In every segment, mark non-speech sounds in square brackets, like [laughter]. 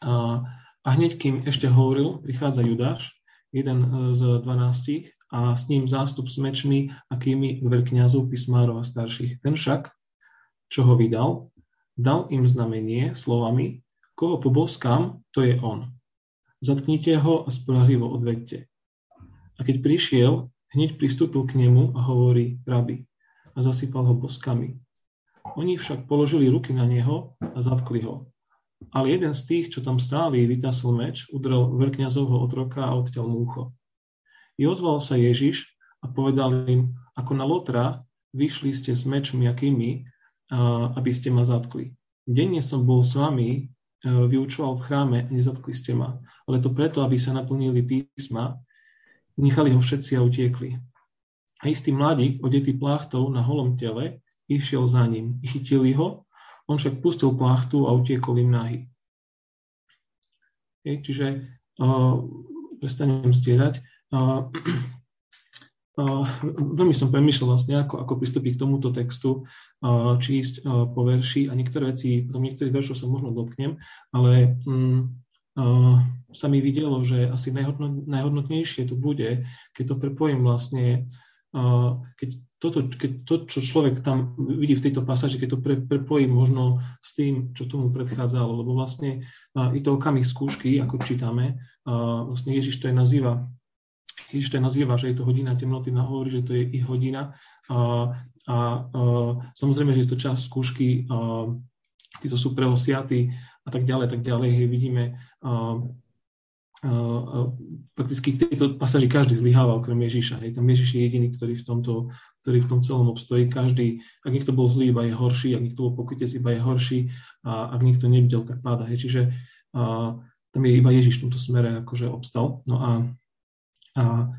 A, a hneď, kým ešte hovoril, prichádza Judáš, jeden z dvanástich, a s ním zástup s mečmi, akými z veľkňazov, písmárov a starších. Ten však, čo ho vydal, dal im znamenie slovami, koho poboskám, to je on. Zatknite ho a spolahlivo odvedte. A keď prišiel, hneď pristúpil k nemu a hovorí, rabi, a zasypal ho boskami. Oni však položili ruky na neho a zatkli ho. Ale jeden z tých, čo tam stáli, vytasol meč, udrel veľkňazovho otroka a odtiaľ múcho. I ozval sa Ježiš a povedal im, ako na Lotra vyšli ste s mečmi akými, aby ste ma zatkli. Denne som bol s vami, vyučoval v chráme a nezatkli ste ma. Ale to preto, aby sa naplnili písma, nechali ho všetci a utiekli. A istý mladík, odetý plachtou na holom tele, išiel za ním. Chytili ho, on však pustil plachtu a utiekol im nahy. Je, čiže uh, prestanem stierať. Uh, uh, veľmi som premyšľal vlastne, ako, ako pristúpiť k tomuto textu, uh, či ísť uh, po verši a niektoré veci, potom niektorých veršov sa možno dotknem, ale um, uh, sa mi videlo, že asi najhodnot, najhodnotnejšie to bude, keď to prepojím vlastne, uh, keď toto, keď to, čo človek tam vidí v tejto pasáži, keď to pre, prepojí možno s tým, čo tomu predchádzalo, lebo vlastne uh, je to okamih skúšky, ako čítame, uh, vlastne Ježiš to je nazýva Ježiš to nazýva, že je to hodina temnoty, hovorí, že to je ich hodina. A, a, a samozrejme, že je to čas skúšky, a, títo sú prehosiatí a tak ďalej, tak ďalej. Hej, vidíme, a, prakticky v tejto pasáži každý zlyháva okrem Ježiša. Hej, tam Ježiš je jediný, ktorý v, tomto, ktorý v tom celom obstojí. Každý, ak niekto bol zlý, iba je horší, ak niekto bol pokrytec, iba je horší a ak niekto nevidel, tak páda. Hej, čiže a, tam je iba Ježiš v tomto smere akože obstal. No a a,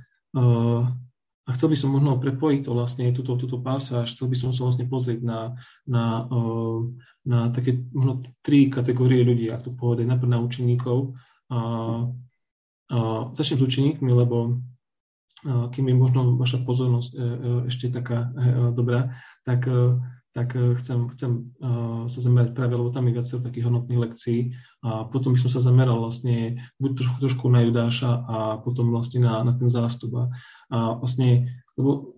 a chcel by som možno prepojiť to vlastne, túto, túto pasáž, chcel by som sa vlastne pozrieť na, na, na také možno tri kategórie ľudí, ak to povedať, najprv na učeníkov. A, a začnem s učeníkmi, lebo kým je možno vaša pozornosť e, ešte taká e, dobrá, tak tak chcem, chcem uh, sa zamerať práve, lebo tam je viacero takých hodnotných lekcií a potom by som sa zameral vlastne buď trošku, trošku na Judáša a potom vlastne na, na ten zástup. A, a vlastne, lebo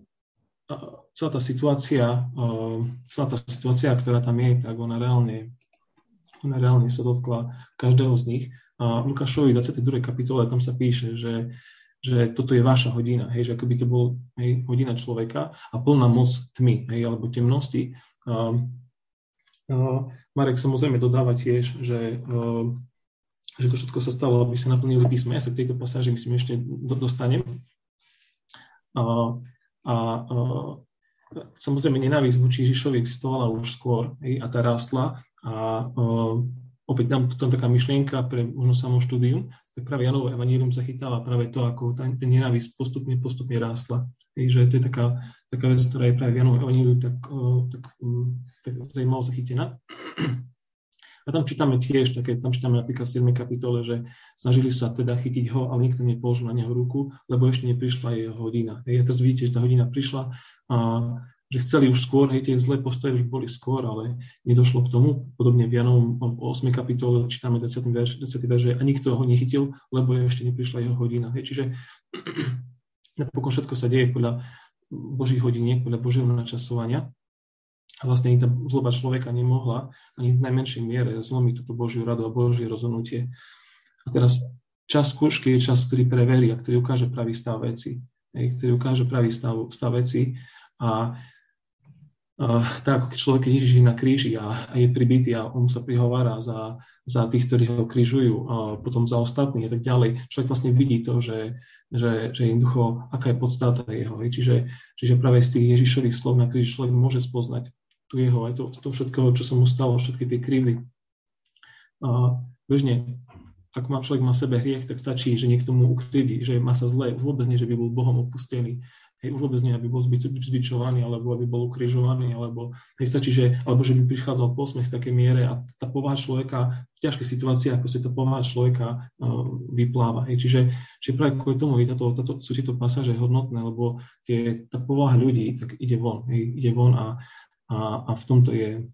celá tá situácia, uh, celá tá situácia, ktorá tam je, tak ona reálne, ona reálne sa dotkla každého z nich. A Lukášovi 22. kapitole tam sa píše, že že toto je vaša hodina, hej, že ako by to bol hej, hodina človeka a plná moc tmy, hej, alebo temnosti. Uh, uh, Marek samozrejme dodáva tiež, že, uh, že to všetko sa stalo, aby sa naplnili písme. Ja sa k tejto pasáži myslím ešte do, dostanem. Uh, a uh, samozrejme nenávisť voči Ježišovi existovala už skôr hej, a tá rástla a uh, opäť tam, tam taká myšlienka pre možno samo štúdium, tak práve Janovo evanílium zachytáva práve to, ako ten, ten nenávisť postupne, postupne rástla. Hej, že to je taká, taká vec, ktorá je práve v Janovo evaníliu tak, tak, tak zaujímavo zachytená. A tam čítame tiež, také, tam čítame napríklad v 7. kapitole, že snažili sa teda chytiť ho, ale nikto nepoložil na neho ruku, lebo ešte neprišla jeho hodina. Hej, a teraz vidíte, že tá hodina prišla a že chceli už skôr, hej, tie zlé postoje už boli skôr, ale nedošlo k tomu. Podobne v Janovom 8. kapitole čítame 20. verš, 20. verš, že a nikto ho nechytil, lebo ešte neprišla jeho hodina. Hej, čiže [clears throat] napokon všetko sa deje podľa Božích hodiniek, podľa Božieho načasovania. A vlastne tá zloba človeka nemohla ani v najmenšej miere zlomiť túto Božiu radu a Božie rozhodnutie. A teraz čas skúšky je čas, ktorý preverí a ktorý ukáže pravý stav veci. Hej, ktorý ukáže pravý stav, stav veci. A tak ako keď človek Ježiš je na kríži a, je pribitý a on sa prihovára za, za tých, ktorí ho krížujú, a potom za ostatných a tak ďalej, človek vlastne vidí to, že, že, že jednoducho, aká je podstata jeho. Čiže, čiže práve z tých Ježišových slov na kríži človek môže spoznať tu jeho, aj to, to všetkého, čo sa mu stalo, všetky tie krivdy. Bežne, ak má človek má sebe hriech, tak stačí, že niekto mu ukriví, že má sa zle, vôbec nie, že by bol Bohom opustený, Hej, už vôbec nie, aby bol zbičovaný, alebo aby bol ukrižovaný, alebo hej, stačí, že, alebo že by prichádzal posmech v takej miere a tá povaha človeka v ťažkej situácii, ako si tá povaha človeka uh, vypláva. Hej. Čiže, čiže práve kvôli tomu je táto, táto, sú tieto pasáže hodnotné, lebo tie, tá povaha ľudí tak ide von, hej, ide von a, a, a v tomto je,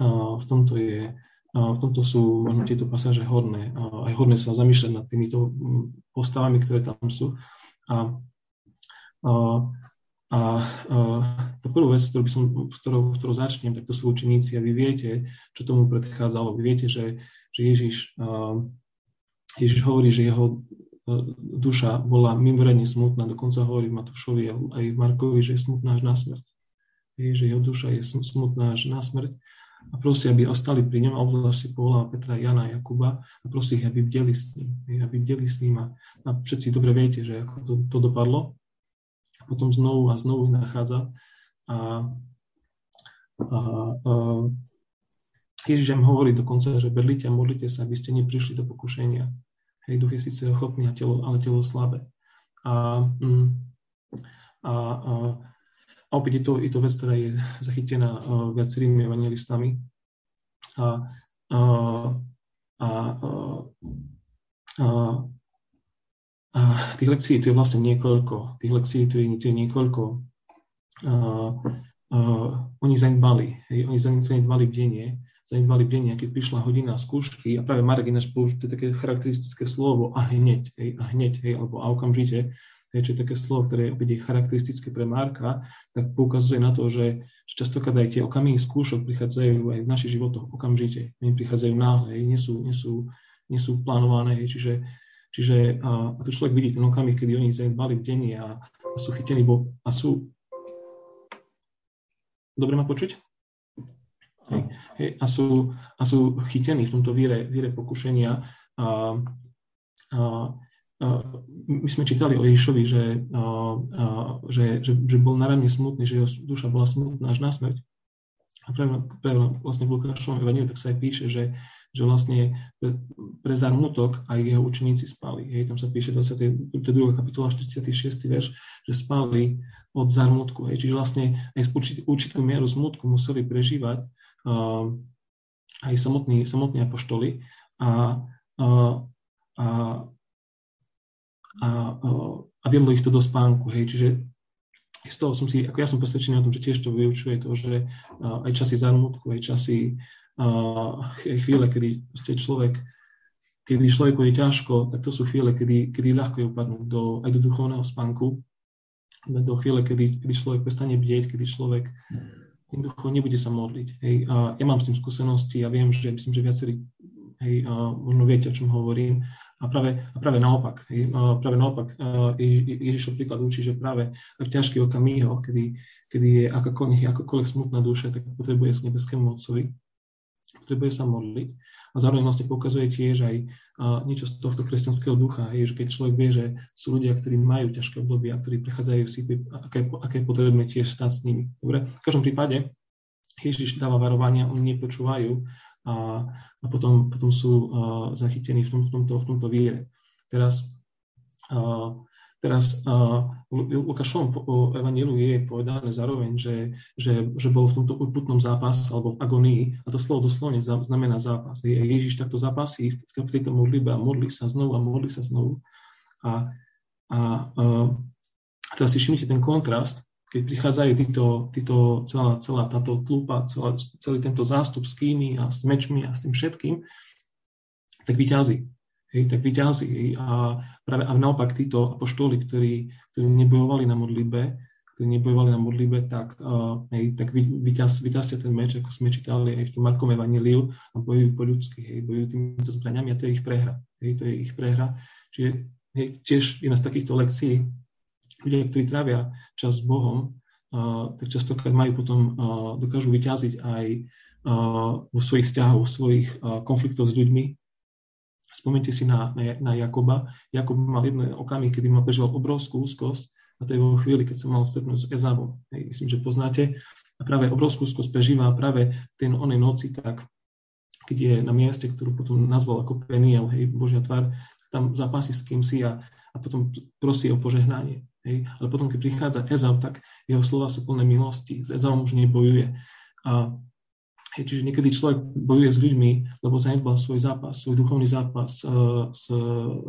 uh, v tomto je v tomto sú možno tieto pasáže hodné. Aj hodné sa zamýšľať nad týmito postavami, ktoré tam sú. A, a, a, prvú vec, ktorú, by som, ktorou, ktorou začnem, tak to sú učeníci a vy viete, čo tomu predchádzalo. Vy viete, že, že Ježiš, Ježiš hovorí, že jeho duša bola mimoriadne smutná, dokonca hovorí Matúšovi aj Markovi, že je smutná až na smrť. Je, že jeho duša je smutná až na smrť a prosí, aby ostali pri ňom, obzvlášť si povolal Petra, Jana a Jakuba a prosí ich, aby bdeli s ním, aby bdeli s ním a, a všetci dobre viete, že ako to, to dopadlo. A potom znovu a znovu nachádza a, a, a Ježiš hovorí dokonca, že berlite a modlite sa, aby ste neprišli do pokušenia. Hej, duch je síce ochotný, a telo, ale telo slabé. A, mm, a, a a opäť je to, je to vec, ktorá je zachytená uh, viacerými evangelistami. A, uh, a, uh, uh, a tých lekcií tu je vlastne niekoľko. Tých lekcií tu je, tu je niekoľko. Uh, uh, oni zanedbali, hej, oni zanedbali bdenie, zanedbali bdenie, keď prišla hodina skúšky a práve Marek ináč použil také charakteristické slovo a hneď, hej, a hneď, hej, alebo a okamžite, čo je také slovo, ktoré je charakteristické pre Marka, tak poukazuje na to, že, že častokrát aj tie okamihy skúšok prichádzajú aj v našich životoch okamžite. Oni prichádzajú náhle, nie sú, nie sú, nie sú plánované. Čiže, čiže a, a to človek vidí ten okamih, kedy oni zanedbali v deni a, a sú chytení, bo, a sú... Dobre ma počuť? Hej, hej, a, sú, a sú chytení v tomto víre, víre pokušenia a, a my sme čítali o Ježišovi, že, že, že, že bol naravne smutný, že jeho duša bola smutná až na smrť. A pre, pre vlastne v Lukášovom evaníliu tak sa aj píše, že, že vlastne pre, pre zarmutok aj jeho učeníci spali. Hej, tam sa píše 22. kapitola 46. verš, že spali od zarmutku. Hej, čiže vlastne aj z určitú mieru smutku museli prežívať uh, aj samotní, samotní apoštoli a, uh, a a, a viedlo ich to do spánku. Hej. Čiže z toho som si, ako ja som presvedčený o tom, že tiež to vyučuje to, že aj časy zarmutku, aj časy chvíle, kedy človek kedy človeku je ťažko, tak to sú chvíle, kedy, kedy ľahko je upadnúť do, aj do duchovného spánku, do chvíle, kedy, kedy človek prestane bdieť, kedy človek jednoducho nebude sa modliť. Hej. A ja mám s tým skúsenosti a viem, že myslím, že viacerí hej, a možno viete, o čom hovorím. A práve, a práve naopak, a práve naopak Ježišov príklad učí, že práve v ťažkých okamihoch, kedy, kedy je akákoľvek, akákoľvek smutná duša, tak potrebuje s nebeskému Otcovi, potrebuje sa modliť. A zároveň vlastne pokazuje tiež aj niečo z tohto kresťanského ducha, hej, že keď človek vie, že sú ľudia, ktorí majú ťažké obdobia, ktorí prechádzajú si, aké, aké je potrebné tiež stať s nimi. Dobre? V každom prípade Ježiš dáva varovania, oni nepočúvajú a, a potom, potom sú uh, zachytení v, tom, v, tomto, v tomto víre. Teraz, uh, teraz v Lukášovom evaníliu je povedané zároveň, že, že, že bol v tomto urputnom zápase alebo v agonii a to slovo doslovne znamená zápas. Ježiš takto zápasí v tejto modlibe a modlí sa znovu a modlí sa znovu. A, a uh, teraz si všimnite ten kontrast, keď prichádzajú títo, títo celá, celá táto tlupa, celá, celý tento zástup s kými a s mečmi a s tým všetkým, tak vyťazí. Hej, tak vyťazí. A práve a naopak títo apoštoli, ktorí, ktorí nebojovali na modlibe, ktorí nebojovali na modlibe, tak, uh, hej, tak vyťaz, ten meč, ako sme čítali aj v tom Markom Evaniliu a bojujú po ľudsky, hej, bojujú týmito zbraniami a to je ich prehra. Hej, to je ich prehra. Čiže hej, tiež jedna z takýchto lekcií, ľudia, ktorí trávia čas s Bohom, uh, tak častokrát majú potom, uh, dokážu vyťaziť aj uh, vo svojich vzťahoch, vo svojich konfliktoch s ľuďmi. Spomente si na, na, na Jakoba. Jakob mal jedné okamih, kedy ma prežil obrovskú úzkosť a to je vo chvíli, keď sa mal stretnúť s Ezavom. Myslím, že poznáte. A práve obrovskú úzkosť prežíva práve ten onej noci tak, keď je na mieste, ktorú potom nazval ako Peniel, hej, Božia tvár, tam zapasí s kým si a, a potom prosí o požehnanie. Hej? Ale potom, keď prichádza Ezau, tak jeho slova sú plné milosti. S Ezaom už nebojuje. A, hej, čiže niekedy človek bojuje s ľuďmi, lebo zanedbal svoj zápas, svoj duchovný zápas uh, s,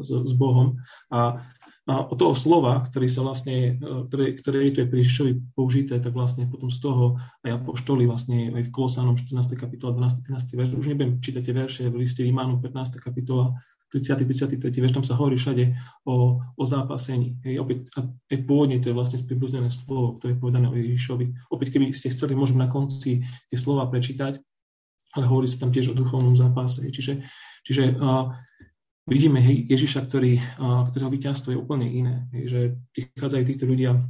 s, Bohom. A, od toho slova, ktorý sa vlastne, e, ktoré, ktoré je tu je Ježišovi použité, tak vlastne potom z toho aj apoštoli vlastne aj v Kolosánom 14. kapitola 12. 13. verš, už nebudem čítať tie verše v liste Rímánu 15. kapitola 30. 33. verš, tam sa hovorí všade o, o zápasení. Hej, opäť, a aj pôvodne to je vlastne spribuznené slovo, ktoré je povedané o Ježišovi. Opäť, keby ste chceli, môžem na konci tie slova prečítať, ale hovorí sa tam tiež o duchovnom zápase. Čiže, čiže uh, vidíme hej, Ježiša, ktorý, ktorého víťazstvo je úplne iné. Hej, že prichádzajú títo ľudia,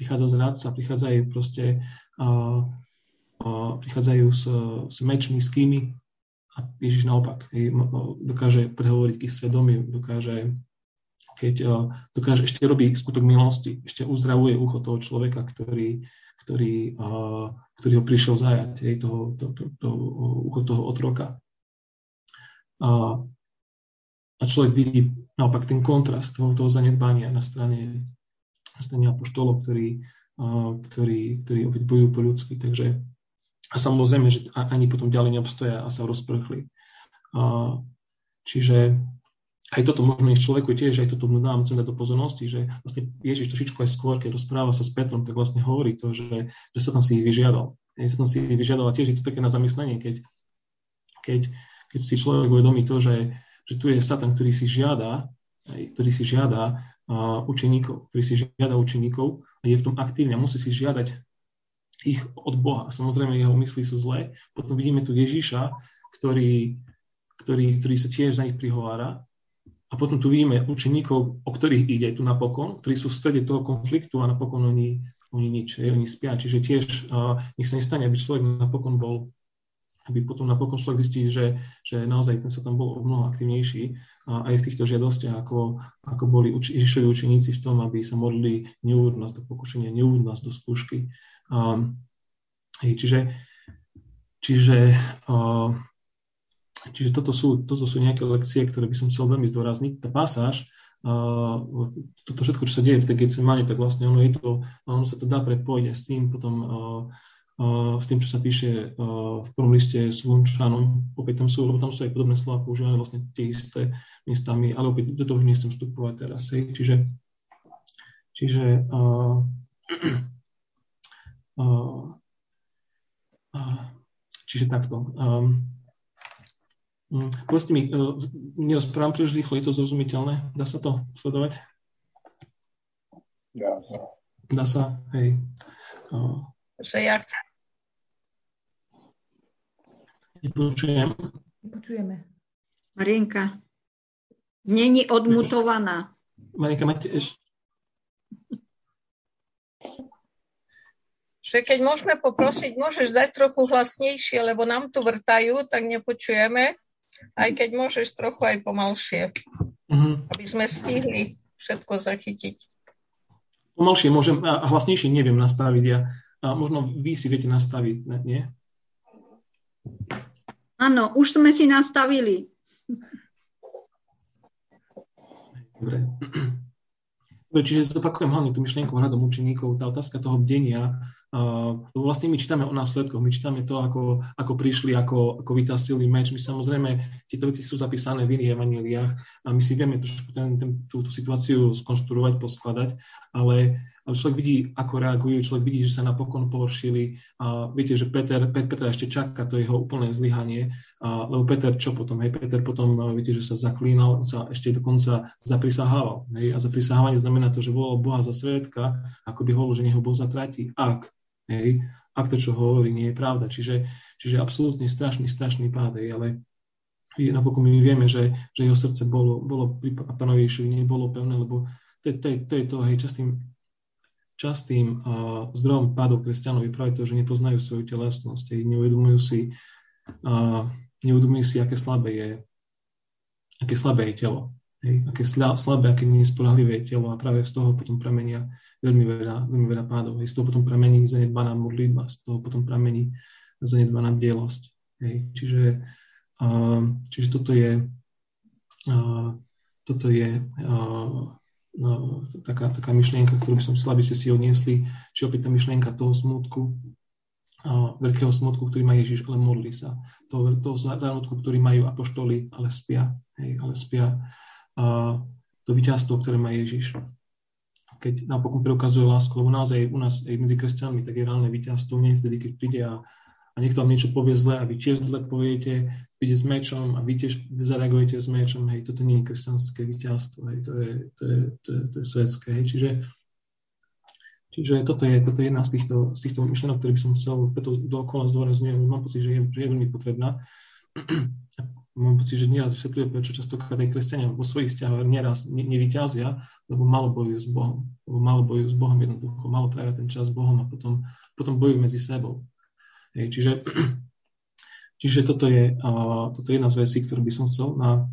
prichádzajú z rádca, prichádzajú proste, a, a, prichádzajú s, s mečmi, s kými a Ježiš naopak hej, dokáže prehovoriť ich svedomie, dokáže keď dokáže, ešte robí skutok milosti, ešte uzdravuje ucho toho človeka, ktorý, ktorý, ktorý ho prišiel zajať, hej, toho, to, to, to, ucho toho otroka. A, a človek vidí naopak ten kontrast toho, toho zanedbania na strane, na strane apoštolov, ktorí, ktorí, ktorí opäť bojujú po ľudsky. Takže, a samozrejme, že ani potom ďalej neobstoja a sa rozprchli. Čiže aj toto možno ich človeku tiež, aj toto dám chcem do pozornosti, že vlastne Ježiš trošičku aj skôr, keď rozpráva sa s Petrom, tak vlastne hovorí to, že, že sa tam si ich vyžiadal. sa tam si ich vyžiadal a tiež je to také na zamyslenie, keď, keď, keď si človek uvedomí to, že, že tu je Satan, ktorý si žiada, ktorý si žiada učeníkov, ktorý si žiada učeníkov a je v tom aktívne musí si žiadať ich od Boha. Samozrejme, jeho mysli sú zlé. Potom vidíme tu Ježíša, ktorý, ktorý, ktorý sa tiež za nich prihovára. A potom tu vidíme učeníkov, o ktorých ide tu napokon, ktorí sú v strede toho konfliktu a napokon oni, oni nič, oni spia. Čiže tiež uh, nech sa nestane, aby človek napokon bol aby potom napokon človek zistí, že, že naozaj ten sa tam bol mnoho aktivnejší a aj v týchto žiadostiach, ako, ako boli Ježišovi učeníci v tom, aby sa modlili neúd do pokušenia, neúd do skúšky. Um, čiže, čiže, uh, čiže toto, sú, toto sú nejaké lekcie, ktoré by som chcel veľmi zdôrazniť. Tá pasáž, uh, toto všetko, čo sa deje v tej Getsemane, tak vlastne ono, je to, ono sa to dá prepojiť s tým potom uh, s tým, čo sa píše v prvom liste Slunčanom. Opäť tam sú, tam sú aj podobné slova používané vlastne tie isté miestami, ale opäť do toho nechcem vstupovať teraz. Hej. Čiže, čiže uh, čiže takto. Um, Povedzte mi, uh, nerozprávam príliš rýchlo, je to zrozumiteľné? Dá sa to sledovať? Dá sa. Dá sa, hej. Že ja chcem. Nepočujem. Počujeme. Marienka, není odmutovaná. Marienka, máte... Že keď môžeme poprosiť, môžeš dať trochu hlasnejšie, lebo nám tu vrtajú, tak nepočujeme. Aj keď môžeš trochu aj pomalšie, mm-hmm. aby sme stihli všetko zachytiť. Pomalšie môžem, a hlasnejšie neviem nastaviť ja. A možno vy si viete nastaviť, nie? Áno, už sme si nastavili. Dobre. Čiže zopakujem hlavne tú myšlienku hľadom učeníkov, tá otázka toho bdenia, uh, vlastne my čítame o následkoch, my čítame to, ako, ako prišli, ako, ako vytasili meč. My samozrejme, tieto veci sú zapísané v iných evaníliách a my si vieme trošku ten, ten, tú, situáciu skonštruovať, poskladať, ale ale človek vidí, ako reagujú, človek vidí, že sa napokon pohoršili. A viete, že Peter, Pet, Petra ešte čaká to jeho úplné zlyhanie, a, lebo Peter čo potom? Hej, Peter potom, viete, že sa zaklínal, sa ešte dokonca zaprisahával. Hej, a zaprisahávanie znamená to, že volal Boha za svetka, ako by hovoril, že neho Boh zatratí, ak, hej, ak to, čo hovorí, nie je pravda. Čiže, čiže absolútne strašný, strašný pád, hej, ale napokon my vieme, že, že jeho srdce bolo, bolo pri pánovi nebolo pevné, lebo to to, to, je to hej, častým častým uh, zdrojom pádov kresťanov je práve to, že nepoznajú svoju telesnosť, a neuvedomujú si, uh, neuvedomujú si, aké slabé je, aké slabé je telo. Hej, aké slabé, aké nespoľahlivé je telo a práve z toho potom pramenia veľmi veľa, veľmi veľa pádov. Hej, z toho potom pramení zanedbaná modlitba, z toho potom pramení zanedbaná bielosť. Hej, čiže, uh, čiže toto je, uh, toto je uh, no, taká, taká myšlienka, ktorú by som chcel, aby ste si odniesli, či opäť tá myšlienka toho smutku, a veľkého smutku, ktorý má Ježiš, ale modlí sa. Toho, toho zárnutku, ktorý majú apoštoli, ale spia. Hej, ale spia. A to víťazstvo, ktoré má Ježiš. Keď napokon preukazuje lásku, lebo naozaj u nás aj medzi kresťanmi tak je reálne víťazstvo, nie vtedy, keď príde a, a niekto vám niečo povie zle a vy tiež zle poviete, príde s mečom a vy tiež zareagujete s mečom, hej, toto nie je kresťanské víťazstvo, hej, to je, to je, to je, to je svetské, hej, čiže Čiže toto je, toto je jedna z týchto, z týchto myšlenok, ktoré by som chcel preto dookola zdôrazňujem. Mám pocit, že je, že je veľmi potrebná. Mám pocit, že nieraz vysvetľuje, prečo častokrát aj kresťania vo svojich vzťahoch nieraz ne, nevyťazia, lebo malo bojujú s Bohom. Lebo malo bojujú s Bohom jednoducho, malo trávia ten čas s Bohom a potom, potom bojujú medzi sebou. Hej, čiže, [clears throat] čiže toto, je, uh, toto je jedna z vecí, ktorú by som chcel na,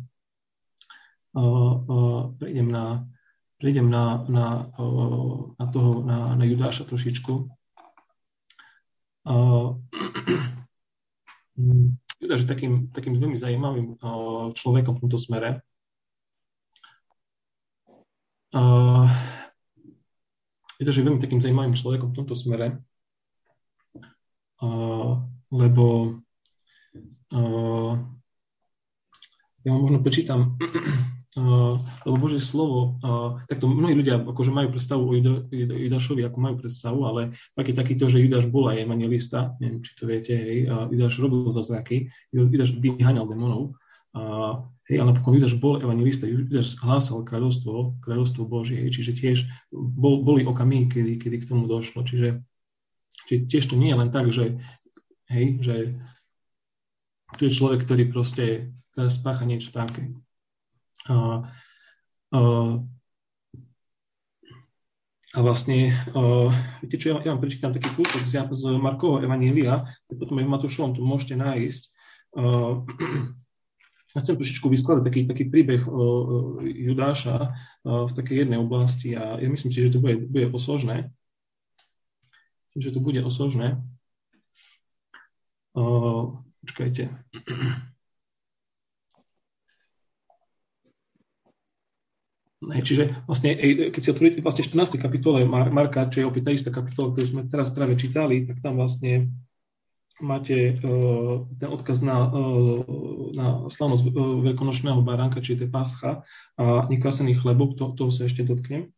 uh, uh, prejdem na prejdem na, na, na toho, na, na Judáša trošičku. [clears throat] Judáš je takým, takým veľmi zaujímavým človekom v tomto smere. Judáš je veľmi takým zaujímavým človekom v tomto smere, lebo ja vám možno prečítam lebo Božie slovo, takto mnohí ľudia akože majú predstavu o Judášovi, ako majú predstavu, ale tak je takýto, že Judáš bol aj evangelista, neviem, či to viete, hej, Judáš robil zázraky, Judáš vyháňal demonov, a, hej, ale napokon Judáš bol evangelista, Judáš hlásal kráľovstvo, kráľovstvo Božie, hej, čiže tiež bol, boli okamihy, kedy, kedy k tomu došlo, čiže, čiže tiež to nie je len tak, že, hej, že tu je človek, ktorý proste teraz spácha niečo také. A, a, a vlastne, uh, viete čo, ja, ja vám prečítam taký kúsok z, z Markovho Evanília, potom aj v Matúšovom to môžete nájsť. Uh, [clears throat] ja chcem trošičku vyskladať taký, taký príbeh uh, Judáša uh, v takej jednej oblasti a ja myslím si, že to bude, bude osožné. Myslím, že to bude osožné. Uh, počkajte. [clears throat] čiže vlastne, keď si otvoríte vlastne 14. kapitole Marka, čo je opäť tá istá kapitola, ktorú sme teraz práve čítali, tak tam vlastne máte uh, ten odkaz na, uh, na slavnosť uh, veľkonočného baránka, čiže to je páscha a nekvasený chlebok, to, toho sa ešte dotknem.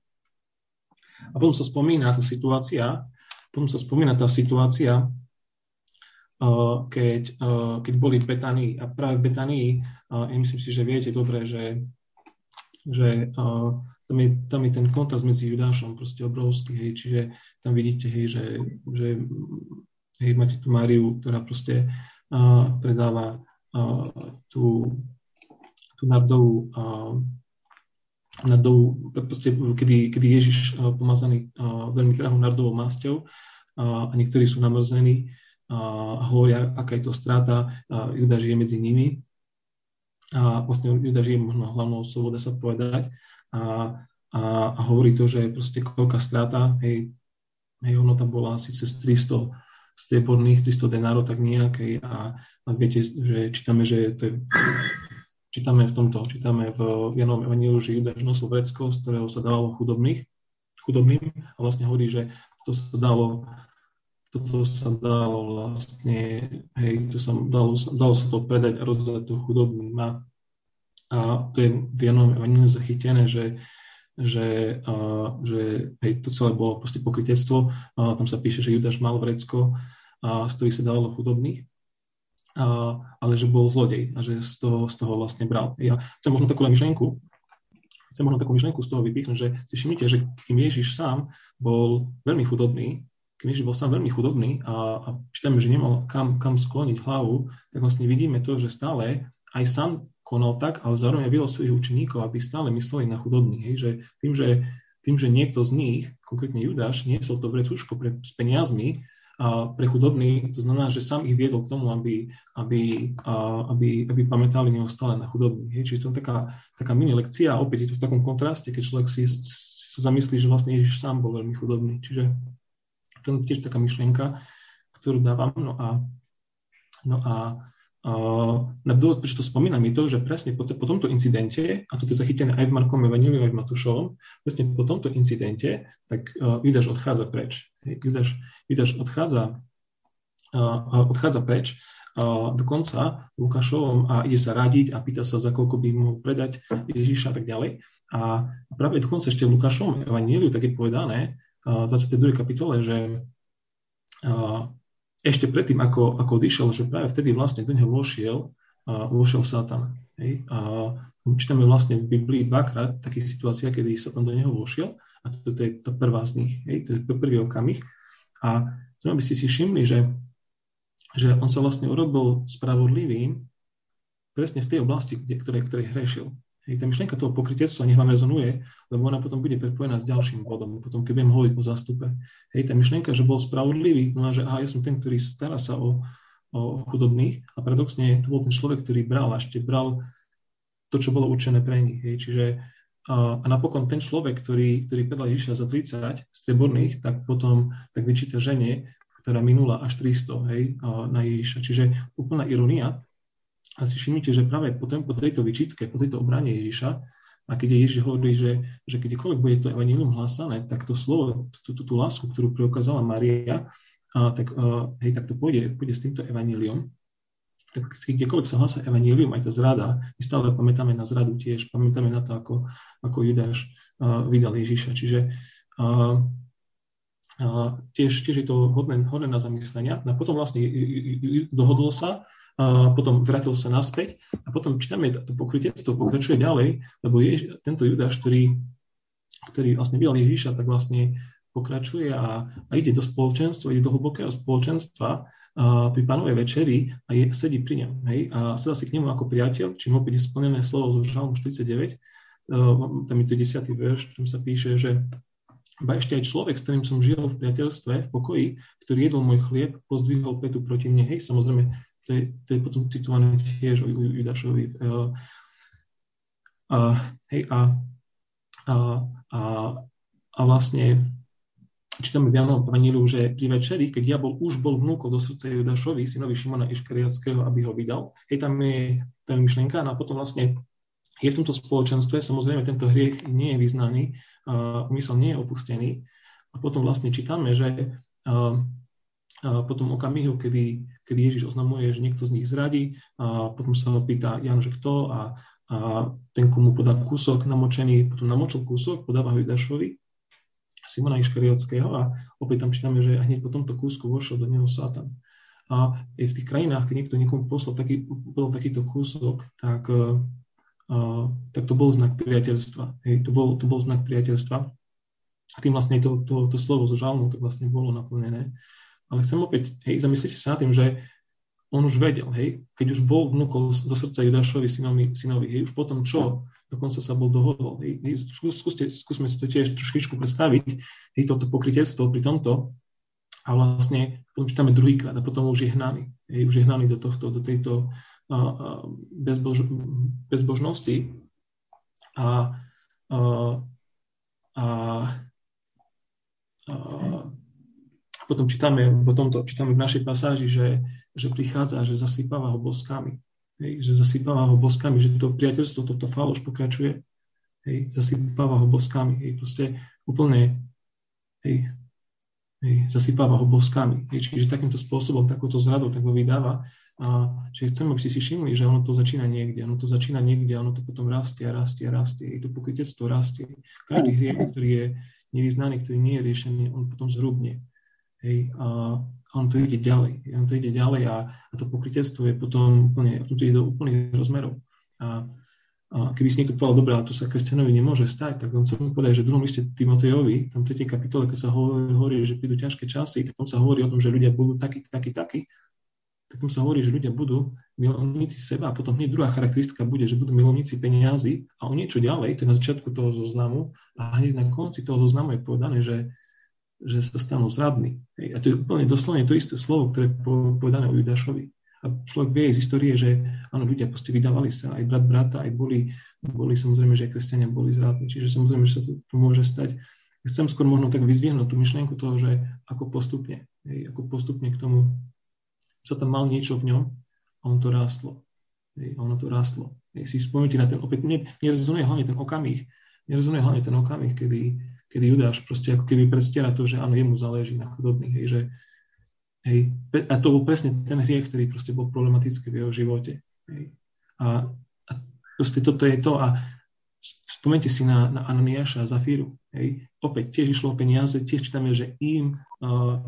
A potom sa spomína tá situácia, potom sa spomína tá situácia, keď, keď boli v Betánii. A práve v Betánii, myslím si, že viete dobre, že že uh, tam, je, tam je ten kontrast medzi Judášom proste obrovský, hej, čiže tam vidíte, hej, že, že hej, máte tu Máriu, ktorá proste uh, predáva uh, tú, tú nardovú uh, nardovú, proste, kedy, kedy Ježiš uh, pomazaný uh, veľmi drahou nardovou masťou uh, a niektorí sú namrzení a hovoria, aká je to strata, uh, Judáš je medzi nimi a vlastne Juda žije možno hlavnou osobou, dá sa povedať, a, a, a hovorí to, že proste koľká strata, hej, hej, ono tam bola asi cez 300 strieborných, 300 denárov, tak nejakej. A, a viete, že čítame, že to je, čítame v tomto, čítame v Janom Evangeliu, že Judáš nosil vrecko, z ktorého sa dávalo chudobných, chudobným. A vlastne hovorí, že to sa dalo toto sa dalo vlastne, hej, to sa, dalo, dalo sa to predať a rozdať to chudobným. A, a to je v jednom evaníliu zachytené, že, že, a, že hej, to celé bolo proste pokrytectvo. A tam sa píše, že Judáš mal vrecko, a, z ktorých sa dávalo chudobných, a, ale že bol zlodej a že z toho, z toho vlastne bral. Ja chcem možno takú myšlienku, chcem možno takú myšlienku z toho vypichnúť, že si všimnite, že kým Ježiš sám bol veľmi chudobný, keďže bol sám veľmi chudobný a, a čítame, že nemal kam, kam skloniť hlavu, tak vlastne vidíme to, že stále aj sám konal tak, ale zároveň videl svojich učeníkov, aby stále mysleli na chudobných. Hej, že tým, že tým, že niekto z nich, konkrétne Judáš, niesol to vrecúško pre, s peniazmi a pre chudobný, to znamená, že sám ich viedol k tomu, aby, aby, a, aby, aby pamätali neustále na chudobných. Hej. Čiže to je taká, taká mini lekcia a opäť je to v takom kontraste, keď človek si sa zamyslí, že vlastne Ježiš sám bol veľmi chudobný. Čiže to je tiež taká myšlienka, ktorú dávam. No a, no a Uh, na dôvod, prečo to spomínam, je to, že presne po, po tomto incidente, a to je zachytené aj v Markom Evangeliu, aj v Matúšovom, presne po tomto incidente, tak uh, Judáš odchádza preč. Judáš, Judáš odchádza, uh, odchádza preč dokonca Lukášovom a ide sa radiť a pýta sa, za koľko by mohol predať Ježiša a tak ďalej. A práve dokonca ešte v Lukášovom evaníliu tak je povedané 22. kapitole, že ešte predtým, ako, ako odišiel, že práve vtedy vlastne do neho vošiel, vošiel Satan. Hej? A čítame vlastne v Biblii dvakrát také situácia, kedy Satan do neho vošiel a to, je to prvá z nich, hej? to je prvý okamih. A chcem, aby ste si všimli, že že on sa vlastne urobil spravodlivým presne v tej oblasti, kde, ktorej, ktorej hrešil. Hej, tá myšlienka toho pokrytectva nech vám rezonuje, lebo ona potom bude prepojená s ďalším bodom, potom keď budem hovoriť o zastupe. Hej, tá myšlienka, že bol spravodlivý, no že aha, ja som ten, ktorý stará sa o, o chudobných a paradoxne to bol ten človek, ktorý bral a ešte bral to, čo bolo určené pre nich. Hej, čiže a, a napokon ten človek, ktorý, ktorý predal Ježiša za 30 streborných, tak potom tak vyčíta žene, ktorá minula až 300 hej, na Ježiša. Čiže úplná ironia. A si všimnite, že práve po, po tejto vyčítke, po tejto obrane Ježiša, a keď Ježiš hovorí, že, že kedykoľvek bude to evanilium hlásané, tak to slovo, tú, lásku, ktorú preukázala Maria, a, tak, a, hej, tak to pôjde, pôjde s týmto evaníliom. Tak kdekoľvek sa hlása evanílium, aj tá zrada, my stále pamätáme na zradu tiež, pamätáme na to, ako, ako Judáš vydal Ježiša. Čiže a, tiež, tiež je to hodné, hodné na zamyslenia. A potom vlastne dohodol sa, a potom vrátil sa naspäť a potom čítame to pokrytectvo, pokračuje ďalej, lebo je, tento Judáš, ktorý, ktorý vlastne vydal Ježíša, tak vlastne pokračuje a, a ide do spoločenstva, ide do hlbokého spoločenstva a, pri pánovej večeri a je, sedí pri ňom. Hej, a sedá si k nemu ako priateľ, čím opäť je splnené slovo zo Žalmu 49, tam je to 10. verš, tam sa píše, že ba ešte aj človek, s ktorým som žil v priateľstve, v pokoji, ktorý jedol môj chlieb, pozdvihol petu proti mne. Hej, samozrejme, to je, to je potom citované tiež o Judašovi. A, hej, a, a, a, a vlastne čítame v Janom Evaníliu, že pri večeri, keď diabol už bol vnúkol do srdca Judašovi, synovi Šimona Iškariackého, aby ho vydal, hej, tam je, je myšlienka, no a potom vlastne je v tomto spoločenstve, samozrejme tento hriech nie je vyznaný, úmysel nie je opustený. A potom vlastne čítame, že potom okamihu, kedy, kedy Ježiš oznamuje, že niekto z nich zradí, a potom sa ho pýta Jan, že kto a, a ten, komu podá kúsok namočený, potom namočil kúsok, podáva ho Judašovi, Simona Iškariotského a opäť tam čítame, že hneď po tomto kúsku vošiel do neho Satan. A v tých krajinách, keď niekto niekomu poslal taký, bol takýto kúsok, tak tak to bol znak priateľstva. Hej, to, bol, to bol znak priateľstva. A tým vlastne to, to, to slovo zo žalmu to vlastne bolo naplnené. Ale chcem opäť, hej, zamyslite sa nad tým, že on už vedel, hej, keď už bol vnúkol do srdca Judášovi synovi, synovi hej, už potom čo, dokonca sa bol dohodol. Hej, hej, skúste, skúsme si to tiež trošičku predstaviť, hej, toto pokrytectvo pri tomto, a vlastne potom čítame druhýkrát a potom už je hnaný. Hej, už je hnaný do, tohto, do tejto bezbož, bezbožnosti a, a, a, a potom čítame, potom to čítame v našej pasáži, že, že prichádza že zasypáva ho boskami. Hej, že zasypáva ho boskami, že to priateľstvo, toto faloš pokračuje. Hej, zasypáva ho boskami. Hej, proste úplne hej, hej, zasypáva ho boskami. Hej, čiže takýmto spôsobom, takúto zradou tak ho vydáva a čiže chcem, aby ste si všimli, že ono to začína niekde, ono to začína niekde, ono to potom rastie a rastie a rastie. I to pokrytectvo rastie. Každý hriech, ktorý je nevyznaný, ktorý nie je riešený, on potom zhrubne. Hej, a on to ide ďalej. On to ide ďalej a, a to pokrytectvo je potom úplne, to ide do úplných rozmerov. A, a keby si niekto povedal, dobre, ale to sa kresťanovi nemôže stať, tak on sa mi povedal, že v druhom liste Timotejovi, tam 3. kapitole, keď sa hovorí, že prídu ťažké časy, tak tam sa hovorí o tom, že ľudia budú takí, takí, takí tak tam sa hovorí, že ľudia budú milovníci seba a potom hneď druhá charakteristika bude, že budú milovníci peniazy a o niečo ďalej, to je na začiatku toho zoznamu a hneď na konci toho zoznamu je povedané, že, že sa stanú zradní. A to je úplne doslovne to isté slovo, ktoré je povedané o Judášovi. A človek vie z histórie, že áno, ľudia proste vydávali sa, aj brat brata, aj boli, boli samozrejme, že aj kresťania boli zradní. Čiže samozrejme, že sa to, to môže stať. Chcem skôr možno tak vyzviehnúť tú myšlienku toho, že ako postupne, hej, ako postupne k tomu sa tam mal niečo v ňom a on to rástlo. Hej, ono to rástlo. Hej, si spomínate na ten, opäť, mne hlavne ten okamih, nerezonuje hlavne ten okamih, kedy, kedy Judáš proste ako keby predstiera to, že áno, jemu záleží na chudobných, hej, že Hej. A to bol presne ten hriech, ktorý proste bol problematický v jeho živote. Hej. A, a proste toto je to. A spomente si na, na Ananiáša a Zafíru. Hej. Opäť tiež išlo o peniaze, tiež čítame, že im,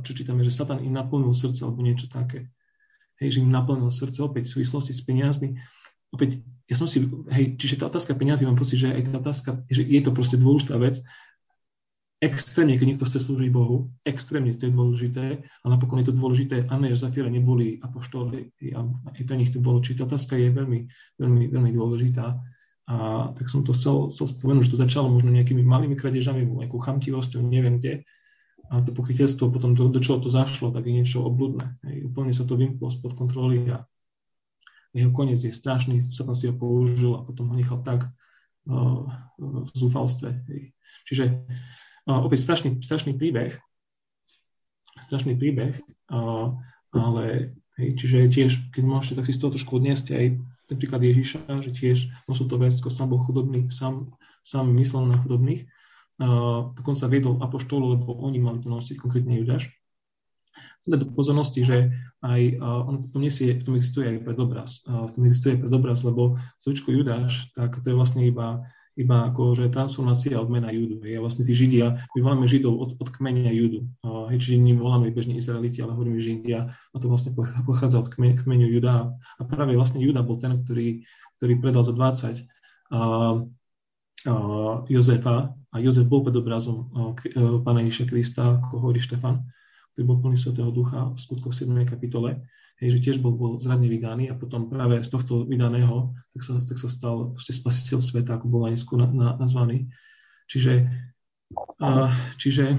čo čítame, že Satan im naplnil srdce alebo niečo také. Hej, že im naplnil srdce opäť v súvislosti s peniazmi. Opäť, ja som si, hej, čiže tá otázka peniazy, mám pocit, že aj tá otázka, že je to proste dôležitá vec, extrémne, keď niekto chce slúžiť Bohu, extrémne to je dôležité, a napokon je to dôležité, Anna a Zafira neboli apoštoli a aj pre nich to bolo, či tá otázka je veľmi, veľmi, veľmi dôležitá. A tak som to chcel, chcel spomenúť, že to začalo možno nejakými malými kradežami, nejakou chamtivosťou, neviem kde. A to pokrytectvo, potom do, do čoho to zašlo, tak je niečo obludné. Hej. Úplne sa to vymklo spod kontroly a jeho koniec je strašný, sa si ho použil a potom ho nechal tak uh, v zúfalstve. Hej. Čiže opäť strašný, strašný príbeh, strašný príbeh, ale hej, čiže tiež, keď môžete, tak si z toho trošku odniesť aj ten príklad Ježiša, že tiež nosil to vec, sám bol chudobný, sám, sám myslel na chudobných, dokonca viedol apoštolu, lebo oni mali to nosiť, konkrétne Judáš. Teda do pozornosti, že aj on v nesie, v tom existuje aj predobraz. V tom existuje predobraz, lebo slovičko Judáš, tak to je vlastne iba iba ako, že transformácia odmena Judu. Hej. A vlastne tí Židia, my voláme Židov od, od kmeňa Judu. Hej, čiže nie voláme bežne Izraeliti, ale hovoríme Židia. A to vlastne pochádza od kme, kmeňu Juda. A práve vlastne Juda bol ten, ktorý, ktorý predal za 20 a, a, Jozefa. A Jozef bol pred obrazom Pána Ježiša Krista, ako hovorí Štefan, ktorý bol plný Svetého Ducha v skutkoch 7. kapitole hej, že tiež bol, bol zradne vydaný a potom práve z tohto vydaného tak sa, tak sa stal spasiteľ sveta, ako bol aj neskôr na, na, nazvaný. Čiže, a, čiže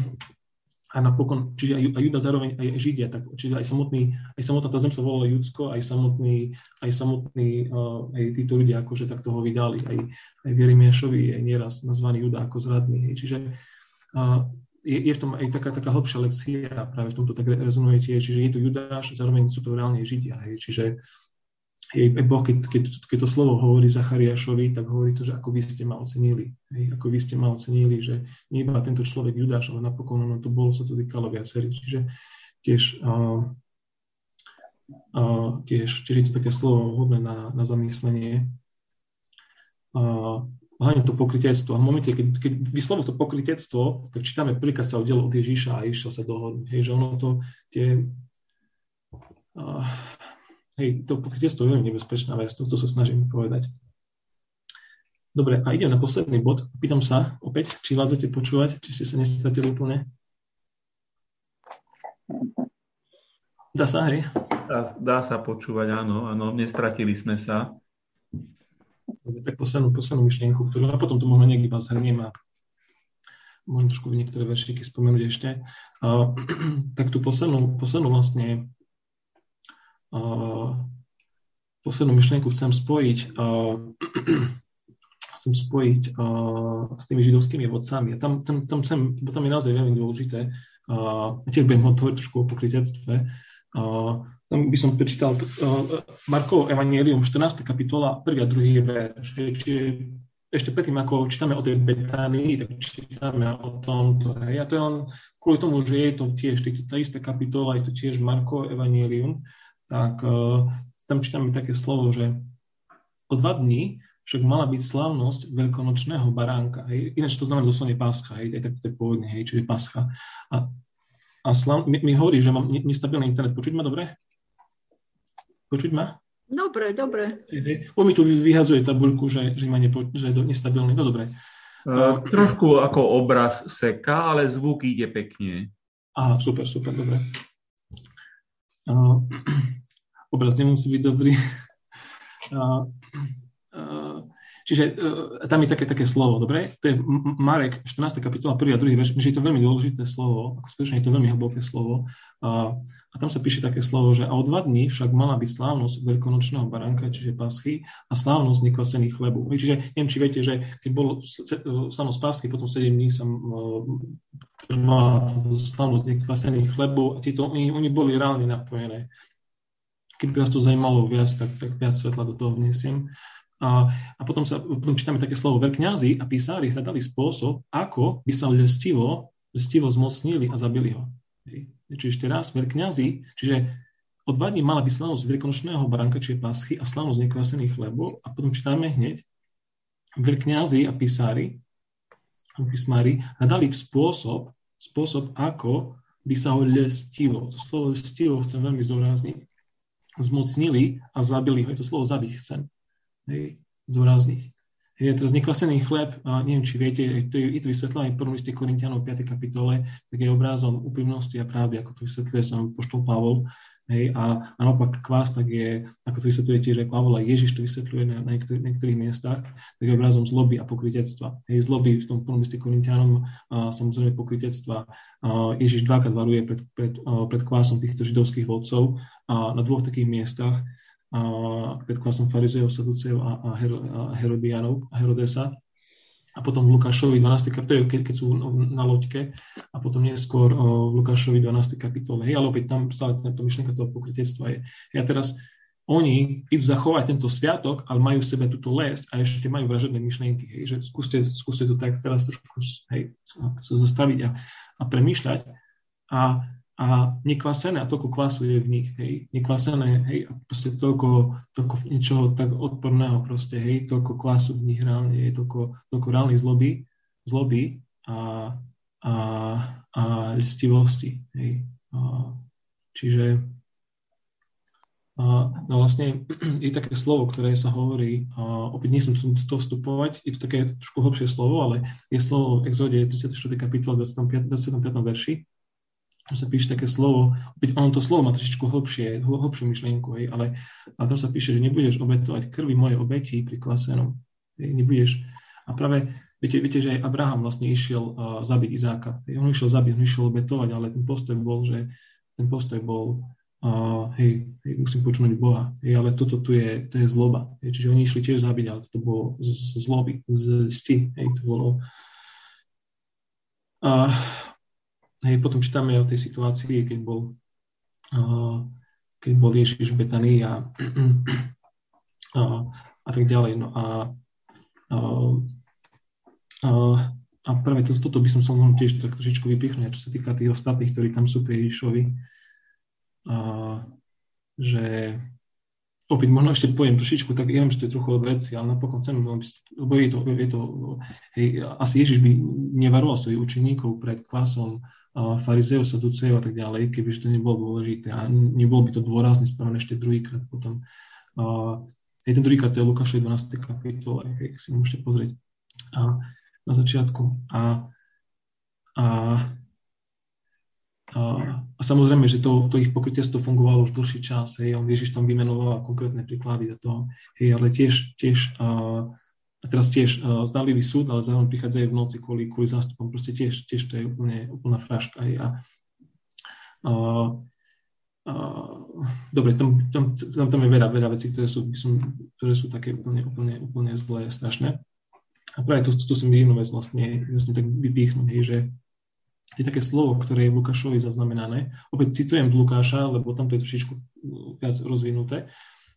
a napokon, čiže aj, aj Juda zároveň aj Židia, tak, čiže aj samotný, aj samotná tá zem sa volala Judsko, aj samotný, aj samotný, uh, aj títo ľudia akože tak toho vydali, aj, aj Vierimiešovi aj nieraz nazvaný Juda ako zradný. Hej. Čiže uh, je, je v tom aj taká, taká hlbšia lekcia práve v tomto tak rezonuje tiež, čiže je to Judáš, zároveň sú to reálne Židia. Hej. Čiže je, Boh, keď, keď, keď to slovo hovorí Zachariášovi, tak hovorí to, že ako vy ste ma ocenili. Hej, ako vy ste ma ocenili, že nie iba tento človek Judáš, ale napokon ono to bolo, sa to týkalo viacerých. Čiže tiež, uh, uh, tiež, tiež je to také slovo hodné na, na zamyslenie. Uh, hlavne to pokrytectvo. A v momente, keď, keď vyslovil to pokrytectvo, tak čítame prvýkrát sa oddiel od Ježíša a išiel sa dohodnúť. Hej, že ono to tie... Uh, hej, to pokrytectvo je veľmi nebezpečná vec, to, to sa snažím povedať. Dobre, a idem na posledný bod. Pýtam sa opäť, či vládzate počúvať, či ste sa nestratili úplne. Dá sa, hej? Dá, dá sa počúvať, áno, áno, nestratili sme sa tak poslednú, poslednú myšlienku, ktorú a potom to možno niekde iba zhrniem a možno trošku niektoré veršiky spomenúť ešte. A, [clears throat] tak tú poslednú, poslednú vlastne a, poslednú myšlienku chcem spojiť a, [clears throat] chcem spojiť a, s tými židovskými vodcami. A tam, tam, tam, sem, bo tam je naozaj veľmi dôležité, a, tiež budem hovoriť trošku o pokrytectve, a, tam by som prečítal uh, Markovo Evangelium, 14. kapitola, 1. a 2. verš. Čiže ešte predtým, ako čítame o tej Betánii, tak čítame o tomto. Hej. To je len kvôli tomu, že je to tiež tá istá kapitola, je to tiež Marko Evangelium, tak uh, tam čítame také slovo, že o dva dní však mala byť slávnosť veľkonočného baránka. Hej. Ináč to znamená doslovne pascha, hej, aj tak to je pôvodne, hej, čiže pascha. A, a slav, mi, mi hovorí, že mám nestabilný internet. Počuť ma dobre? Počuť ma? Dobre, dobre. Po mi tu vyhazuje tabuľku, že, že, ma nepo, že je nestabilný. No dobre. Uh, trošku ako obraz seká, ale zvuk ide pekne. Aha, super, super, dobre. Uh, [clears throat] obraz nemusí byť dobrý. Uh, Čiže uh, tam je také, také slovo, dobre? To je Marek, 14. kapitola, 1. a 2. verš, že je to veľmi dôležité slovo, ako skutočne je to veľmi hlboké slovo. Uh, a tam sa píše také slovo, že a o dva dní však mala byť slávnosť veľkonočného baránka, čiže paschy, a slávnosť nekvasených chlebov. Čiže neviem, či viete, že keď bolo slávnosť paschy, potom 7 dní sa trvala slávnosť nekvasených chlebov a títo, oni, oni boli reálne napojené. Keby vás to zajímalo viac, tak, tak viac svetla do toho vniesiem. A, a potom, sa, potom čítame také slovo, veľkňazi a písári hľadali spôsob, ako by sa lestivo, lestivo zmocnili a zabili ho. Čiže ešte raz, veľkňazi, čiže o dva dní mala by slavnosť veľkonočného baránka, čiže paschy a slavnosť nekvasených chlebov a potom čítame hneď, veľkňazi a písári, písmári hľadali spôsob, spôsob, ako by sa ho lestivo, to slovo lestivo chcem veľmi zdôrazniť, zmocnili a zabili ho. Je to slovo zabiť chcem hej, zdôrazniť. Je teraz nekvasený chleb, a neviem, či viete, to je, je to vysvetlené v prvom liste Korintianov 5. kapitole, tak je obrázom úprimnosti a pravdy, ako to vysvetľuje som poštol Pavol. Hej, a, a naopak kvás, tak je, ako to vysvetľuje tiež aj Pavol a Ježiš to vysvetľuje na, na niektorých, niektorých miestach, tak je obrazom zloby a pokrytectva. Hej, zloby v tom prvom Korintianom, a samozrejme pokrytectva. A Ježiš dvakrát varuje pred, pred, pred kvásom týchto židovských vodcov a na dvoch takých miestach pred klasom farizeov, saduceov a, a, Her, a Herodianov, a Herodesa. A potom v Lukášovi 12. kapitole, keď, keď sú na loďke, a potom neskôr v Lukášovi 12. kapitole. Hej, ale opäť tam stále tento myšlienka toho pokrytectva je. Ja teraz oni idú zachovať tento sviatok, ale majú v sebe túto lesť a ešte majú vražedné myšlienky. Hej, že skúste, skúste to tak teraz trošku hej, sa zastaviť a, a premýšľať. A a nekvasené a toľko kvasu je v nich, hej, nekvasené, hej, a proste toľko, toľko niečoho tak odporného proste, hej, toľko kvasu v nich reálne je, toľko, toľko reálnej zloby, zloby a, a, a listivosti, hej. A, čiže a, no vlastne [clears throat] je také slovo, ktoré sa hovorí, a opäť nie som do toho vstupovať, je to také trošku hlbšie slovo, ale je slovo v exode 34. kapitole 25. 25. verši, sa píše také slovo, opäť ono to slovo má trošičku hlbšie, hlbšiu myšlienku, hej, ale a tam sa píše, že nebudeš obetovať krvi moje obeti pri klasenom. Hej, nebudeš. A práve, viete, viete, že aj Abraham vlastne išiel uh, zabiť Izáka. Hej, on išiel zabiť, on išiel obetovať, ale ten postoj bol, že ten postoj bol, uh, hej, hej, musím počúvať Boha. Hej, ale toto tu je, to je zloba. Hej, čiže oni išli tiež zabiť, ale to bolo z, z zloby, z sti. Hej, to bolo... Uh, Hej, potom čítame o tej situácii, keď bol, keď bol Ježiš v a, [clears throat] a, a tak ďalej. No a, a, a, a práve to, toto by som sa mohol tiež tak trošičku vypichnúť, čo sa týka tých ostatných, ktorí tam sú pri Ježišovi. A, že opäť možno ešte poviem trošičku, tak ja viem, že to je trochu od veci, ale napokon chcem, lebo je to, je to hej, asi Ježiš by nevaroval svojich učeníkov pred kvasom farizeov, saduceov a tak ďalej, kebyže to nebolo dôležité a nebol by to dôrazne správne ešte druhýkrát potom. Hej, ten druhýkrát to je Lukášovi 12. kapitole, hej, si môžete pozrieť a, na začiatku. A, a, a, a samozrejme, že to, to ich pokrytiestvo fungovalo už dlhší čas, hej, on Ježiš tam vymenoval konkrétne príklady do toho, hej, ale tiež, tiež a teraz tiež uh, zdalivý súd, ale zároveň prichádzajú v noci kvôli, kvôli zástupom. Proste tiež, tiež to je úplne, úplná fraška. Aj, a, uh, uh, dobre, tam, tam, tam, tam je veľa, veľa vecí, ktoré sú, som, ktoré sú také úplne, úplne, úplne zlé, strašné. A práve tu, tu som jednu vec vlastne, vlastne tak vypíchnuť, že je také slovo, ktoré je v Lukášovi zaznamenané. Opäť citujem z Lukáša, lebo tam to je trošičku viac rozvinuté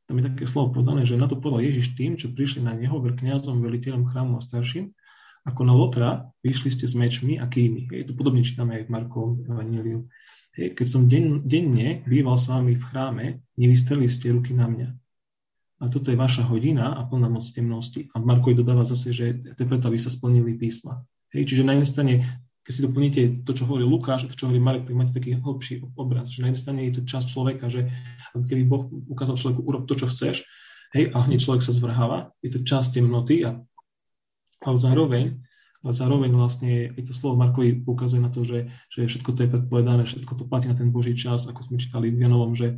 tam je také slovo podané, že na to povedal Ježiš tým, čo prišli na neho, kniazom, veliteľom chrámu a starším, ako na Lotra, vyšli ste s mečmi a kými. Je to podobne čítame aj v Markovom evaníliu. Keď som den, denne býval s vami v chráme, nevystreli ste ruky na mňa. A toto je vaša hodina a plná moc temnosti. A Markovi dodáva zase, že to je preto, aby sa splnili písma. Hej, čiže na jednej strane keď si doplníte to, čo hovorí Lukáš a to, čo hovorí Marek, tak máte taký hlbší obraz, že na jednej strane je to čas človeka, že keby Boh ukázal človeku, urob to, čo chceš, hej, a hneď človek sa zvrháva, je to čas temnoty, a, ale zároveň, ale zároveň vlastne je to slovo Markovi ukazuje na to, že, že všetko to je predpovedané, všetko to platí na ten Boží čas, ako sme čítali v Janovom, že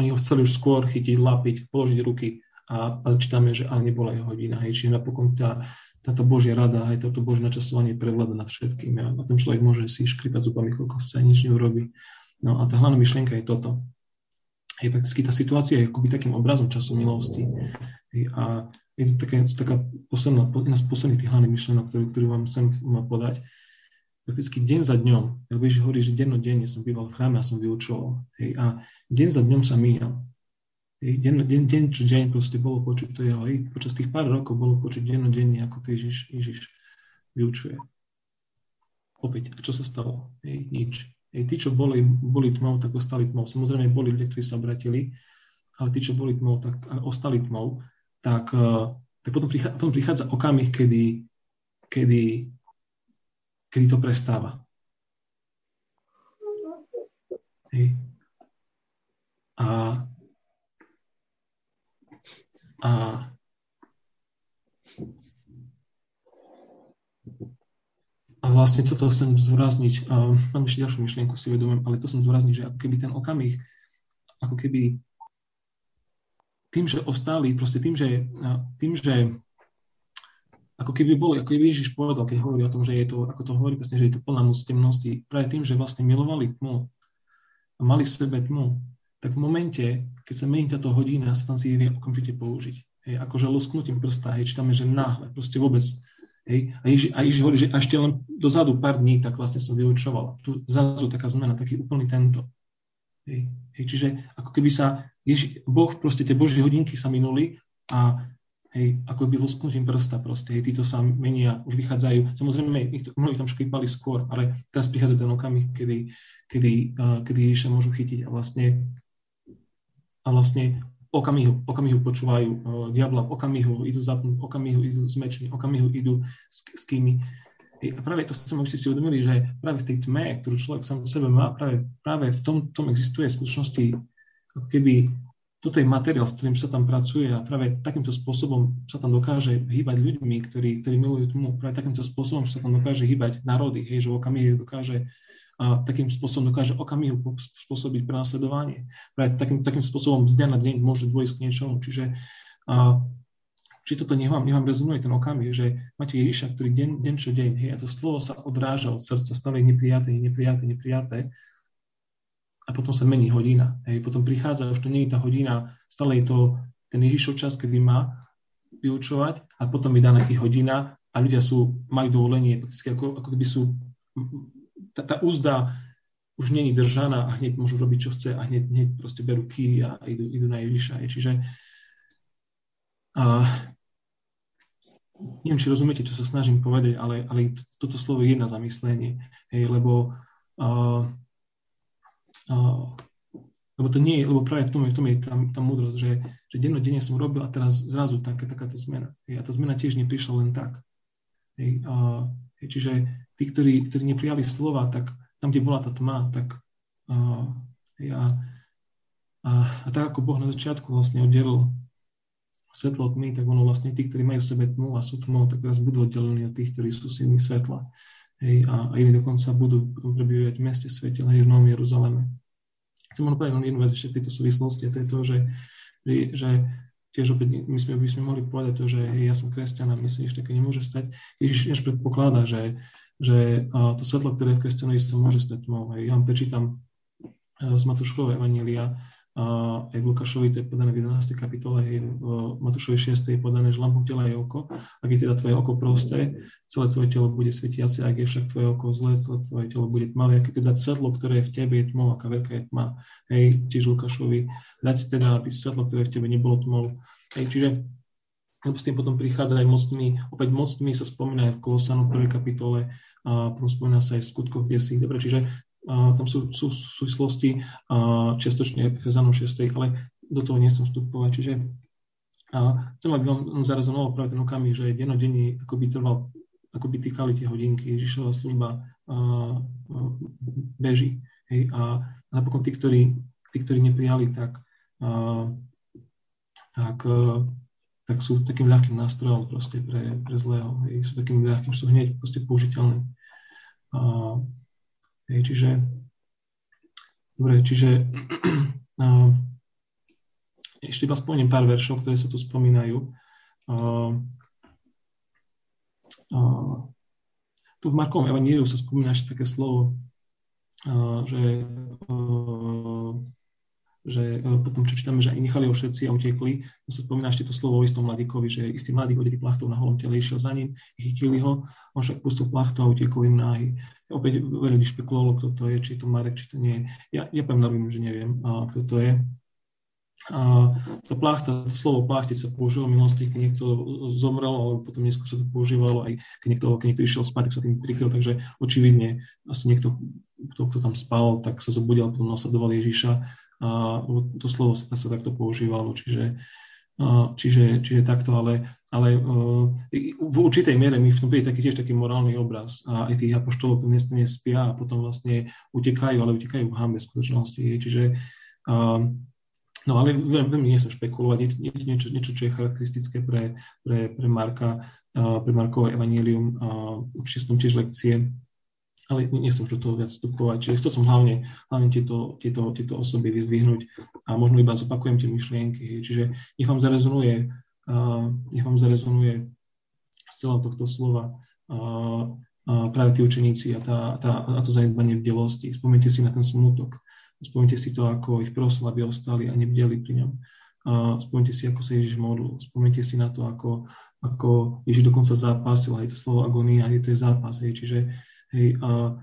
oni ho chceli už skôr chytiť, lapiť, položiť ruky, a, ale čítame, že ale nebola jeho hodina. Hej. Čiže napokon tá, táto Božia rada, aj toto Božie načasovanie prevláda nad všetkým a, a ten človek môže si škripať zubami, koľko chce, nič neurobi. No a tá hlavná myšlienka je toto. Je prakticky tá situácia je akoby takým obrazom času milosti. A je to také, taká posledná, jedna z posledných tých hlavných myšlienok, ktorú, ktorú vám chcem podať. Prakticky deň za dňom, lebo Ježiš hovorí, že dennodenne som býval v chráme a som vyučoval. Hej, a deň za dňom sa míňal. Deň, deň, deň čo deň proste bolo počuť to jeho. Počas tých pár rokov bolo počuť dennodenne, ako to Ježiš, Ježiš vyučuje. Opäť, a čo sa stalo? Hej, nič. Hej, tí, čo boli, boli tmou, tak ostali tmou. Samozrejme, boli ľudia, ktorí sa obratili, ale tí, čo boli tmou, tak ostali tmou. Tak, tak potom, prichádza, potom prichádza okamih, kedy, kedy, kedy to prestáva. Hej. A, a A vlastne toto chcem zúrazniť, mám ešte ďalšiu myšlienku, si uvedomujem, ale to som zúrazniť, že ako keby ten okamih, ako keby tým, že ostali, proste tým, že, tým, že ako keby bol, ako keby Ježiš povedal, keď hovorí o tom, že je to, ako to hovorí, presne, že je to plná moc temnosti, práve tým, že vlastne milovali tmu a mali v sebe tmu, tak v momente, keď sa mení táto hodina, sa tam si vie okamžite použiť. Hej, akože lusknutím prsta, hej, čítame, že náhle, proste vôbec Hej. A, Ježi, a Ježiš hovorí, že ešte len dozadu pár dní, tak vlastne som vyučoval. Tu zrazu taká zmena, taký úplný tento. Hej. Hej. Čiže ako keby sa Ježi, Boh, proste tie Božie hodinky sa minuli a hej, ako by lusknutím prsta proste, hej, títo sa menia, už vychádzajú. Samozrejme, ich, mnohí tam škripali skôr, ale teraz prichádza ten okamih, kedy, kedy, uh, kedy môžu chytiť a vlastne, a vlastne okamihu, okamihu počúvajú uh, diabla, v okamihu idú zapnúť, okamihu idú mečmi, okamihu idú s, s kými. A práve to aby ste si uvedomili, že práve v tej tme, ktorú človek sám o sebe má, práve, práve v tom, tom existuje v skutočnosti ako keby toto je materiál, s ktorým sa tam pracuje a práve takýmto spôsobom sa tam dokáže hýbať ľuďmi, ktorí, ktorí milujú tomu, práve takýmto spôsobom sa tam dokáže hýbať národy, hej, že v okamihu dokáže a takým spôsobom dokáže okamihu spôsobiť prenasledovanie. Práve takým, takým spôsobom z dňa na deň môže dôjsť k niečomu. Čiže a, či toto nech vám, rezonuje ten okamih, že máte Ježiša, ktorý deň, deň čo deň, hej, a to slovo sa odráža od srdca, stále je neprijaté, neprijaté, neprijaté, a potom sa mení hodina. Hej, potom prichádza, už to nie je tá hodina, stále je to ten Ježišov čas, kedy má vyučovať a potom je daná hodina a ľudia sú, majú dovolenie, ako, ako keby sú tá, tá úzda už není držaná a hneď môžu robiť, čo chce a hneď, hneď proste berú ký a idú, idú na Ježiša. Čiže a, neviem, či rozumiete, čo sa snažím povedať, ale, ale toto slovo je na zamyslenie, hej, lebo a, a, lebo to nie je, lebo práve v tom, v tom je tá, tá múdrosť, že, že dennodenne som robil a teraz zrazu taká, takáto zmena. Hej, a tá zmena tiež neprišla len tak. Hej, a, hej, čiže tí, ktorí, ktorí neprijali slova, tak tam, kde bola tá tma, tak uh, ja, a, a tak ako Boh na začiatku vlastne oddelil svetlo od tmy, tak ono vlastne tí, ktorí majú v sebe tmu a sú tmou, tak teraz budú oddelení od tých, ktorí sú synmi svetla. Hej, a, a iní dokonca budú prebývať v meste svetel, hej, v Novom Jeruzaleme. Chcem len povedať jednu vec ešte v tejto súvislosti, a to je to, že, že tiež opäť my sme, by sme mohli povedať to, že hej, ja som kresťan a myslím, že také nemôže stať. Ježiš predpokladá, že že to svetlo, ktoré v kresťanovi sa môže stať tmou. Ja vám prečítam z Matúšovho Evanília, aj v Lukášovi, to je podané v 11. kapitole, aj v Matúšovi 6. je podané, že lampou tela je oko. Ak je teda tvoje oko prosté, celé tvoje telo bude svetiace, ak je však tvoje oko zlé, celé tvoje telo bude tmavé. Ak je teda svetlo, ktoré je v tebe, je tmou, aká veľká je tma. Hej, tiež Lukášovi, dať teda, aby svetlo, ktoré v tebe nebolo tmou. Hej, čiže lebo s tým potom prichádza aj mocnými, opäť mocnými sa spomína aj v Kolosánu 1. kapitole, a potom spomína sa aj v skutkoch 10. Dobre, čiže a, tam sú, sú súvislosti a, čiastočne Efezanom 6. ale do toho nie vstupovať. Čiže a chcem, aby vám zarazonoval práve ten okamih, že denodenne ako by trval, ako by týkali tie hodinky, Ježišová služba a, a, beží. Hej, a napokon tí, ktorí, tí, ktorí neprijali, tak, a, tak tak sú takým ľahkým nástrojom proste pre, pre zlého. Hej. Sú takým ľahkým, sú hneď proste použiteľné. A, hej, čiže dobre, čiže [clears throat] a, ešte iba spomeniem pár veršov, ktoré sa tu spomínajú. A, a, tu v Markovom evaníliu sa spomína ešte také slovo, a, že a, že e, potom, čo čítame, že aj nechali ho všetci a utekli, to sa spomína ešte to slovo o istom mladíkovi, že istý mladý hodili plachtou na holom tele, išiel za ním, chytili ho, on však pustil plachtu a utekol im náhy. Opäť veľa špekulovalo, kto to je, či to Marek, či to nie. Ja, ja pevne robím, že neviem, kto to je. a tá plachta, to slovo plachtiť sa používalo v minulosti, keď niekto zomrel, ale potom neskôr sa to používalo aj keď niekto, keď niekto išiel spať, tak sa tým prikryl, takže očividne asi niekto, kto, kto tam spal, tak sa zobudil, potom nasledoval Ježiša a to slovo sa, sa takto používalo, čiže, čiže, čiže takto, ale, ale v určitej miere mi v tom je taký tiež taký morálny obraz a aj tých apoštolov to miestne spia a potom vlastne utekajú, ale utekajú v hambe skutočnosti, čiže No ale veľmi sa špekulovať, nie, nie, niečo, niečo, čo je charakteristické pre, pre, pre Marka, pre Markové evanílium, určite som tiež lekcie, ale nie som už do toho viac vstupovať. Čiže chcel som hlavne, hlavne tieto, tieto, tieto osoby vyzdvihnúť a možno iba zopakujem tie myšlienky. Čiže nech vám zarezonuje, nech vám zarezonuje z celého tohto slova práve tí učeníci a, tá, tá, a to zanedbanie v delosti. Spomente si na ten smutok, Spomnite si to, ako ich prosil, aby ostali a nebdeli pri ňom. Spomnite si, ako sa Ježiš modlil. Spomnite si na to, ako, ako Ježiš dokonca zápasil. Aj to slovo agonia, je to je zápas. Hej. Čiže hej, a,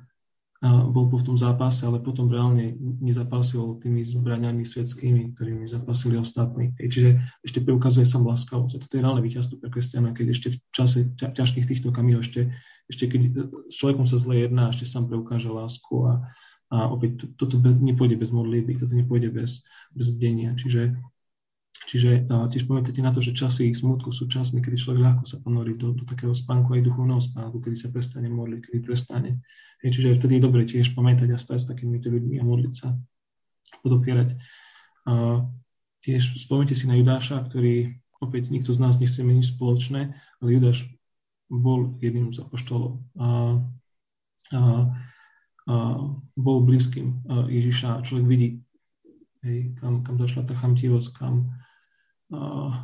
a bol v tom zápase, ale potom reálne nezapasil tými zbraniami svetskými, ktorými zapasili ostatní. Hej. Čiže ešte preukazuje sa láskavosť. A toto je reálne víťazstvo pre kresťana, keď ešte v čase ťažkých týchto kamíov, ešte, ešte keď s človekom sa zle jedná, ešte sám preukáže lásku a, a opäť toto bez, nepôjde bez modlitby, toto nepôjde bez, bez bdenia. Čiže, čiže a tiež pamätáte na to, že časy smutku sú časmi, kedy človek ľahko sa ponorí do, do takého spánku, aj duchovného spánku, kedy sa prestane modliť, kedy prestane. Hej, čiže vtedy je dobre tiež pamätať a stať s takými ľuďmi a modliť sa, podopierať. A tiež spomnite si na Judáša, ktorý opäť nikto z nás nechce nič spoločné, ale Judáš bol jedným z apoštolov. A, a bol blízkym Ježiša. Človek vidí, hej, kam, kam došla tá chamtivosť, kam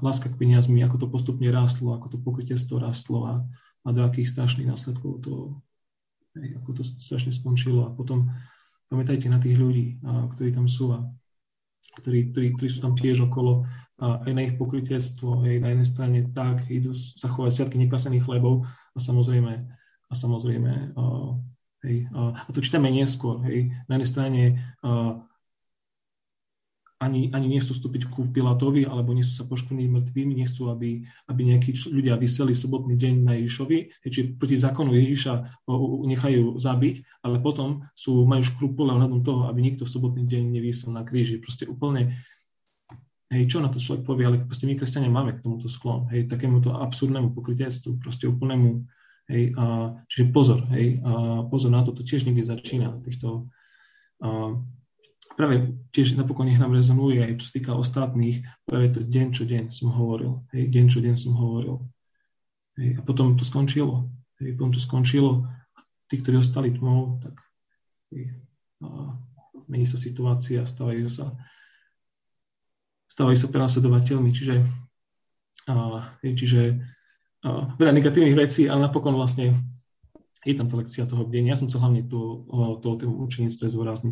láska k peniazmi, ako to postupne rástlo, ako to pokrytiestvo rástlo a, a do akých strašných následkov to, hej, ako to strašne skončilo. A potom pamätajte na tých ľudí, uh, ktorí tam sú a ktorí, ktorí, ktorí sú tam tiež okolo, a aj na ich pokrytiestvo, aj na jednej strane tak, idú sa chovať sviatky nepasených chlebov a samozrejme, a samozrejme uh, Hej. A to čítame neskôr. Hej. Na jednej strane uh, ani, ani nechcú vstúpiť ku Pilatovi, alebo nechcú sa poškvrniť mŕtvými, nechcú, aby, aby nejakí ľudia vyseli sobotný deň na Ježišovi, čiže proti zákonu Ježiša nechajú zabiť, ale potom sú, majú škrupule ohľadom toho, aby nikto v sobotný deň nevysel na kríži. Proste úplne, hej, čo na to človek povie, ale proste my kresťania máme k tomuto sklon, hej, takémuto absurdnému pokrytectvu, proste úplnému Hej, a, čiže pozor, hej, a pozor na to, to tiež niekde začína. Týchto, a, práve tiež napokon nech nám rezonuje aj čo sa týka ostatných, práve to deň čo deň som hovoril, hej, deň čo deň som hovoril. Hej, a potom to skončilo. Hej, potom to skončilo a tí, ktorí ostali tmou, tak hej, a, mení sa situácia, stávajú sa stávajú sa prenasledovateľmi, čiže, a, hej, čiže veľa negatívnych vecí, ale napokon vlastne je tam tá lekcia toho bdenia. Ja som chcel hlavne to, to, to učeníctve zvorazniť.